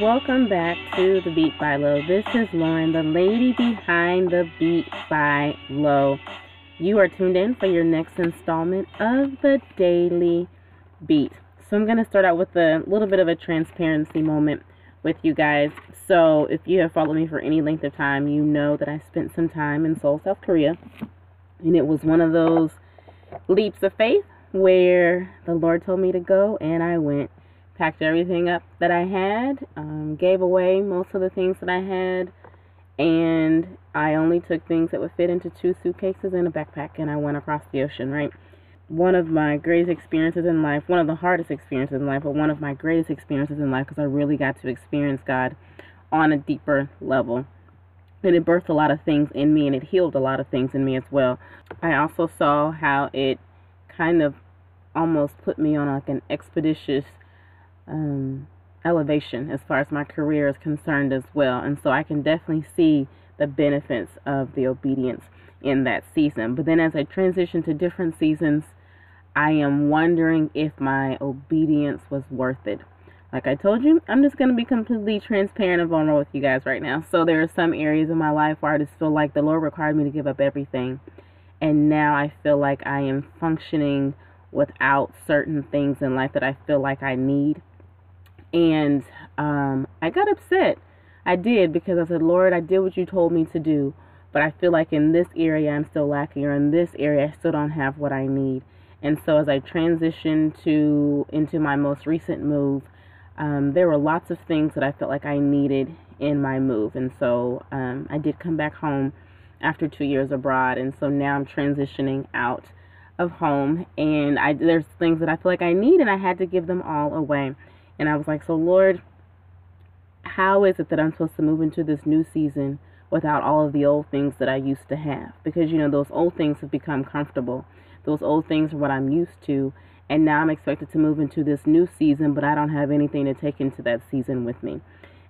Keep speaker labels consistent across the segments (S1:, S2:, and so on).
S1: Welcome back to the Beat by Low. This is Lauren, the lady behind the Beat by Low. You are tuned in for your next installment of the Daily Beat. So, I'm going to start out with a little bit of a transparency moment with you guys. So, if you have followed me for any length of time, you know that I spent some time in Seoul, South Korea. And it was one of those leaps of faith where the Lord told me to go, and I went packed everything up that I had, um, gave away most of the things that I had, and I only took things that would fit into two suitcases and a backpack, and I went across the ocean, right? One of my greatest experiences in life, one of the hardest experiences in life, but one of my greatest experiences in life because I really got to experience God on a deeper level. And it birthed a lot of things in me and it healed a lot of things in me as well. I also saw how it kind of almost put me on like an expeditious um, elevation as far as my career is concerned as well. And so I can definitely see the benefits of the obedience in that season. But then as I transition to different seasons, I am wondering if my obedience was worth it. Like I told you, I'm just going to be completely transparent and vulnerable with you guys right now. So there are some areas in my life where I just feel like the Lord required me to give up everything. And now I feel like I am functioning without certain things in life that I feel like I need and um, I got upset. I did because I said, Lord, I did what you told me to do. But I feel like in this area I'm still lacking, or in this area I still don't have what I need. And so as I transitioned to into my most recent move, um, there were lots of things that I felt like I needed in my move. And so um, I did come back home after two years abroad. And so now I'm transitioning out of home. And I, there's things that I feel like I need, and I had to give them all away. And I was like, So, Lord, how is it that I'm supposed to move into this new season without all of the old things that I used to have? Because, you know, those old things have become comfortable. Those old things are what I'm used to. And now I'm expected to move into this new season, but I don't have anything to take into that season with me.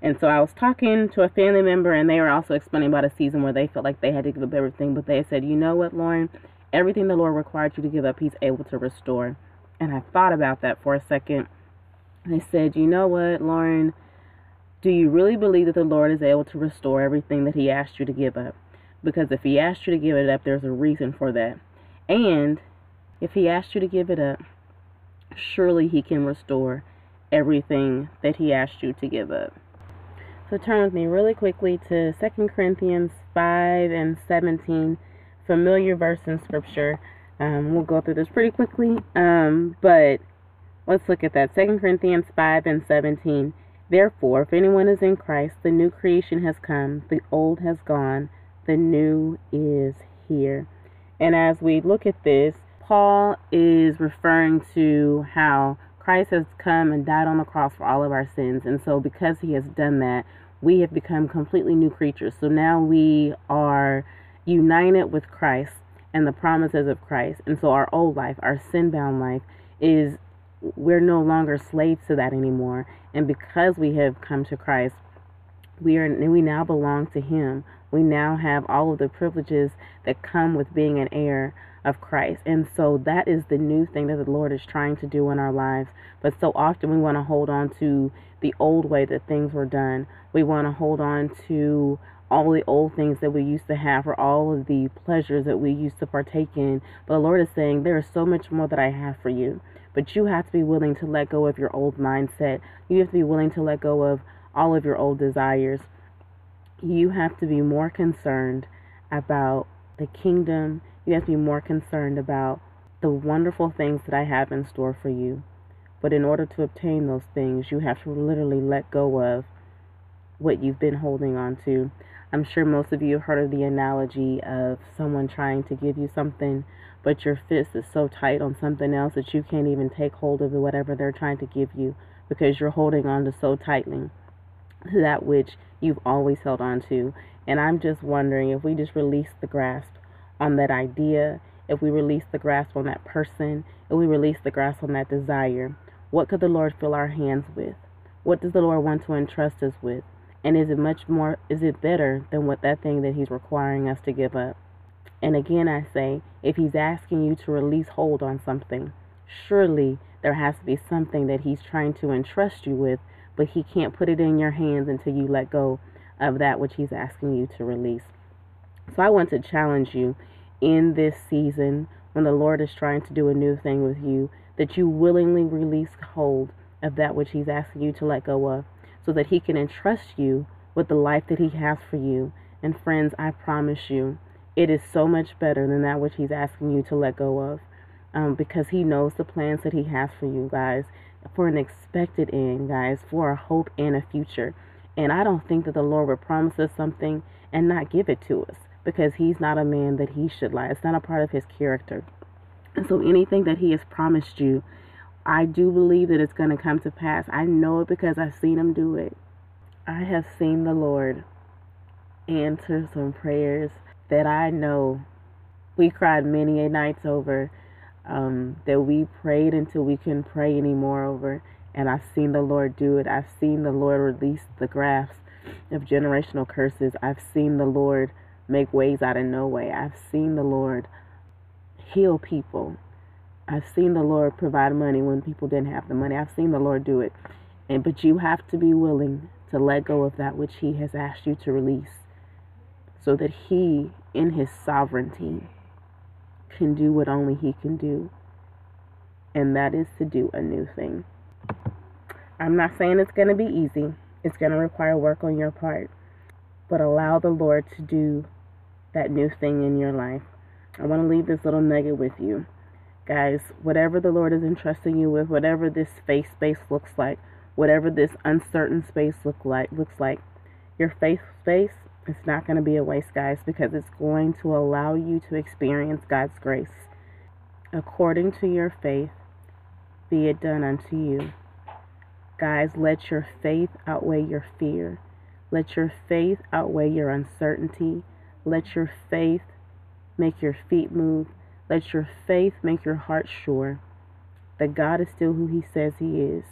S1: And so I was talking to a family member, and they were also explaining about a season where they felt like they had to give up everything. But they said, You know what, Lauren? Everything the Lord required you to give up, He's able to restore. And I thought about that for a second I said, You know what, Lauren? Do you really believe that the Lord is able to restore everything that He asked you to give up? Because if He asked you to give it up, there's a reason for that. And if He asked you to give it up, surely He can restore everything that He asked you to give up. So turn with me really quickly to 2 Corinthians 5 and 17, familiar verse in Scripture. Um, we'll go through this pretty quickly, um, but Let's look at that. 2 Corinthians 5 and 17. Therefore, if anyone is in Christ, the new creation has come, the old has gone, the new is here. And as we look at this, Paul is referring to how Christ has come and died on the cross for all of our sins. And so, because he has done that, we have become completely new creatures. So now we are united with Christ and the promises of Christ. And so, our old life, our sin bound life, is we're no longer slaves to that anymore. And because we have come to Christ, we are we now belong to him. We now have all of the privileges that come with being an heir of Christ. And so that is the new thing that the Lord is trying to do in our lives. But so often we want to hold on to the old way that things were done. We want to hold on to all the old things that we used to have or all of the pleasures that we used to partake in. But the Lord is saying, There is so much more that I have for you. But you have to be willing to let go of your old mindset. You have to be willing to let go of all of your old desires. You have to be more concerned about the kingdom. You have to be more concerned about the wonderful things that I have in store for you. But in order to obtain those things, you have to literally let go of what you've been holding on to. I'm sure most of you have heard of the analogy of someone trying to give you something but your fist is so tight on something else that you can't even take hold of whatever they're trying to give you because you're holding on to so tightly that which you've always held on to. And I'm just wondering if we just release the grasp on that idea, if we release the grasp on that person, if we release the grasp on that desire, what could the Lord fill our hands with? What does the Lord want to entrust us with? And is it much more, is it better than what that thing that He's requiring us to give up? And again, I say, if he's asking you to release hold on something, surely there has to be something that he's trying to entrust you with but He can't put it in your hands until you let go of that which He's asking you to release. So I want to challenge you in this season when the Lord is trying to do a new thing with you that you willingly release hold of that which He's asking you to let go of so that He can entrust you with the life that He has for you. And friends, I promise you, it is so much better than that which He's asking you to let go of um, because He knows the plans that He has for you guys for an expected end, guys, for a hope and a future. And I don't think that the Lord would promise us something and not give it to us because He's not a man that He should lie. It's not a part of His character. And so anything that He has promised you, I do believe that it's going to come to pass. I know it because I've seen Him do it. I have seen the Lord answer some prayers that I know we cried many a nights over um, that we prayed until we couldn't pray anymore over. And I've seen the Lord do it. I've seen the Lord release the grafts of generational curses. I've seen the Lord make ways out of no way. I've seen the Lord heal people. I've seen the Lord provide money when people didn't have the money. I've seen the Lord do it. And but you have to be willing to let go of that which he has asked you to release so that he in his sovereignty can do what only He can do, and that is to do a new thing. I'm not saying it's going to be easy, it's going to require work on your part, but allow the Lord to do that new thing in your life. I want to leave this little nugget with you. Guys, whatever the Lord is entrusting you with, whatever this faith space looks like, whatever this uncertain space look like looks like, your faith space it's not going to be a waste, guys, because it's going to allow you to experience God's grace. According to your faith, be it done unto you. Guys, let your faith outweigh your fear. Let your faith outweigh your uncertainty. Let your faith make your feet move. Let your faith make your heart sure that God is still who He says He is,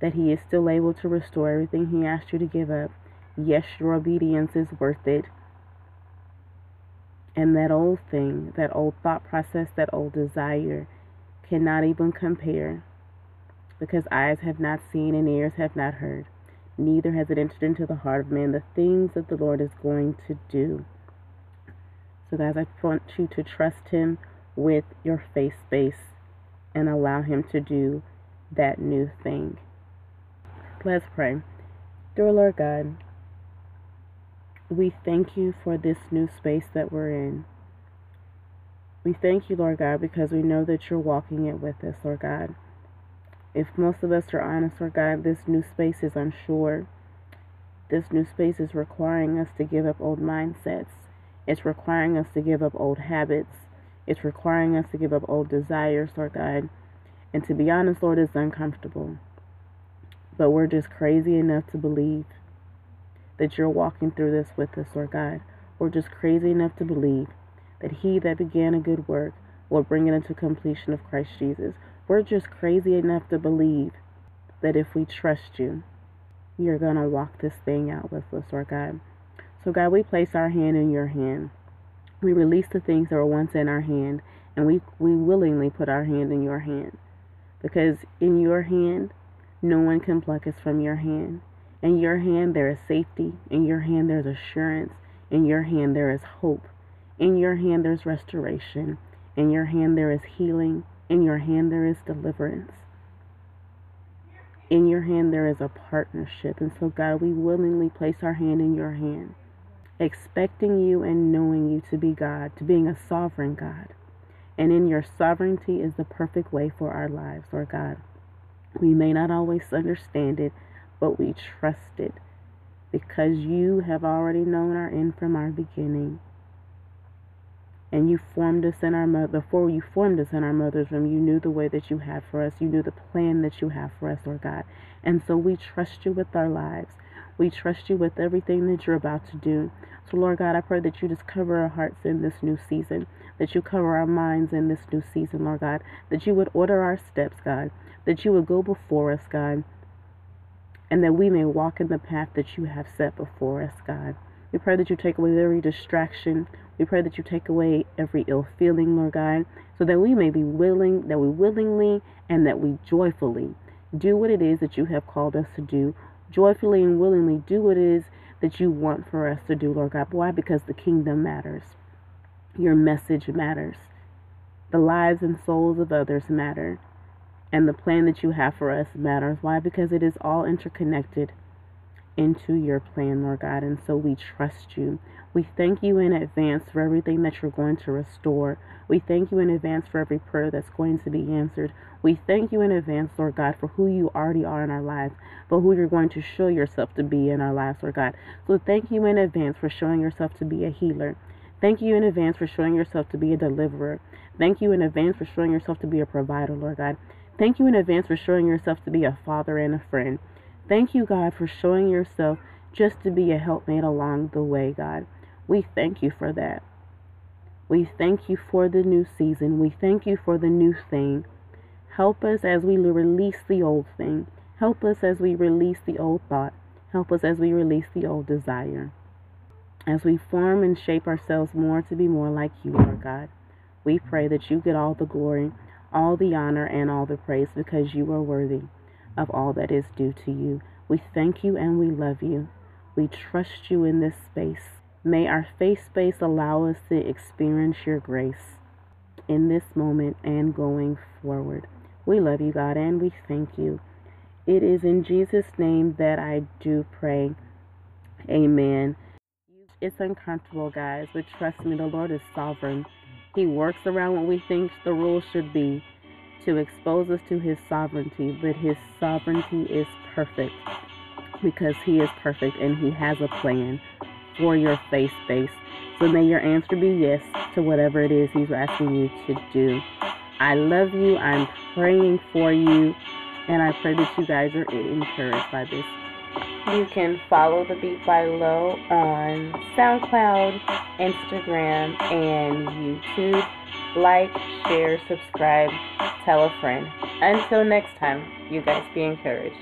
S1: that He is still able to restore everything He asked you to give up, Yes, your obedience is worth it. And that old thing, that old thought process, that old desire cannot even compare because eyes have not seen and ears have not heard. Neither has it entered into the heart of man the things that the Lord is going to do. So, guys, I want you to trust Him with your face space and allow Him to do that new thing. Let's pray. Dear Lord God, we thank you for this new space that we're in. We thank you, Lord God, because we know that you're walking it with us, Lord God. If most of us are honest, Lord God, this new space is unsure. This new space is requiring us to give up old mindsets. It's requiring us to give up old habits. It's requiring us to give up old desires, Lord God. And to be honest, Lord, it's uncomfortable. But we're just crazy enough to believe that you're walking through this with us, Lord God. We're just crazy enough to believe that He that began a good work will bring it into completion of Christ Jesus. We're just crazy enough to believe that if we trust you, you're going to walk this thing out with us, Lord God. So, God, we place our hand in your hand. We release the things that were once in our hand, and we, we willingly put our hand in your hand. Because in your hand, no one can pluck us from your hand. In your hand, there is safety. In your hand, there's assurance. In your hand, there is hope. In your hand, there's restoration. In your hand, there is healing. In your hand, there is deliverance. In your hand, there is a partnership. And so, God, we willingly place our hand in your hand, expecting you and knowing you to be God, to being a sovereign God. And in your sovereignty is the perfect way for our lives, Lord God. We may not always understand it, but we trust it because you have already known our end from our beginning. And you formed us in our mother before you formed us in our mother's womb. You knew the way that you had for us. You knew the plan that you have for us, Lord God. And so we trust you with our lives. We trust you with everything that you're about to do. So, Lord God, I pray that you just cover our hearts in this new season, that you cover our minds in this new season, Lord God, that you would order our steps, God, that you would go before us, God, and that we may walk in the path that you have set before us, God. We pray that you take away every distraction. We pray that you take away every ill feeling, Lord God, so that we may be willing, that we willingly and that we joyfully do what it is that you have called us to do. Joyfully and willingly do what it is that you want for us to do, Lord God. Why? Because the kingdom matters. Your message matters. The lives and souls of others matter. And the plan that you have for us matters. Why? Because it is all interconnected into your plan, Lord God. And so we trust you. We thank you in advance for everything that you're going to restore. We thank you in advance for every prayer that's going to be answered. We thank you in advance, Lord God, for who you already are in our lives, but who you're going to show yourself to be in our lives, Lord God. So thank you in advance for showing yourself to be a healer. Thank you in advance for showing yourself to be a deliverer. Thank you in advance for showing yourself to be a provider, Lord God. Thank you in advance for showing yourself to be a father and a friend. Thank you, God, for showing yourself just to be a helpmate along the way, God. We thank you for that. We thank you for the new season. We thank you for the new thing. Help us as we release the old thing. Help us as we release the old thought. Help us as we release the old desire. As we form and shape ourselves more to be more like you, Lord God, we pray that you get all the glory, all the honor, and all the praise because you are worthy of all that is due to you. We thank you and we love you. We trust you in this space. May our faith space allow us to experience your grace in this moment and going forward. We love you, God, and we thank you. It is in Jesus' name that I do pray. Amen. It's uncomfortable, guys, but trust me, the Lord is sovereign. He works around what we think the rules should be to expose us to His sovereignty, but His sovereignty is perfect because He is perfect and He has a plan for your faith space. So may your answer be yes to whatever it is He's asking you to do. I love you. I'm praying for you. And I pray that you guys are encouraged by this. You can follow the Beat by Low on SoundCloud, Instagram, and YouTube. Like, share, subscribe, tell a friend. Until next time, you guys be encouraged.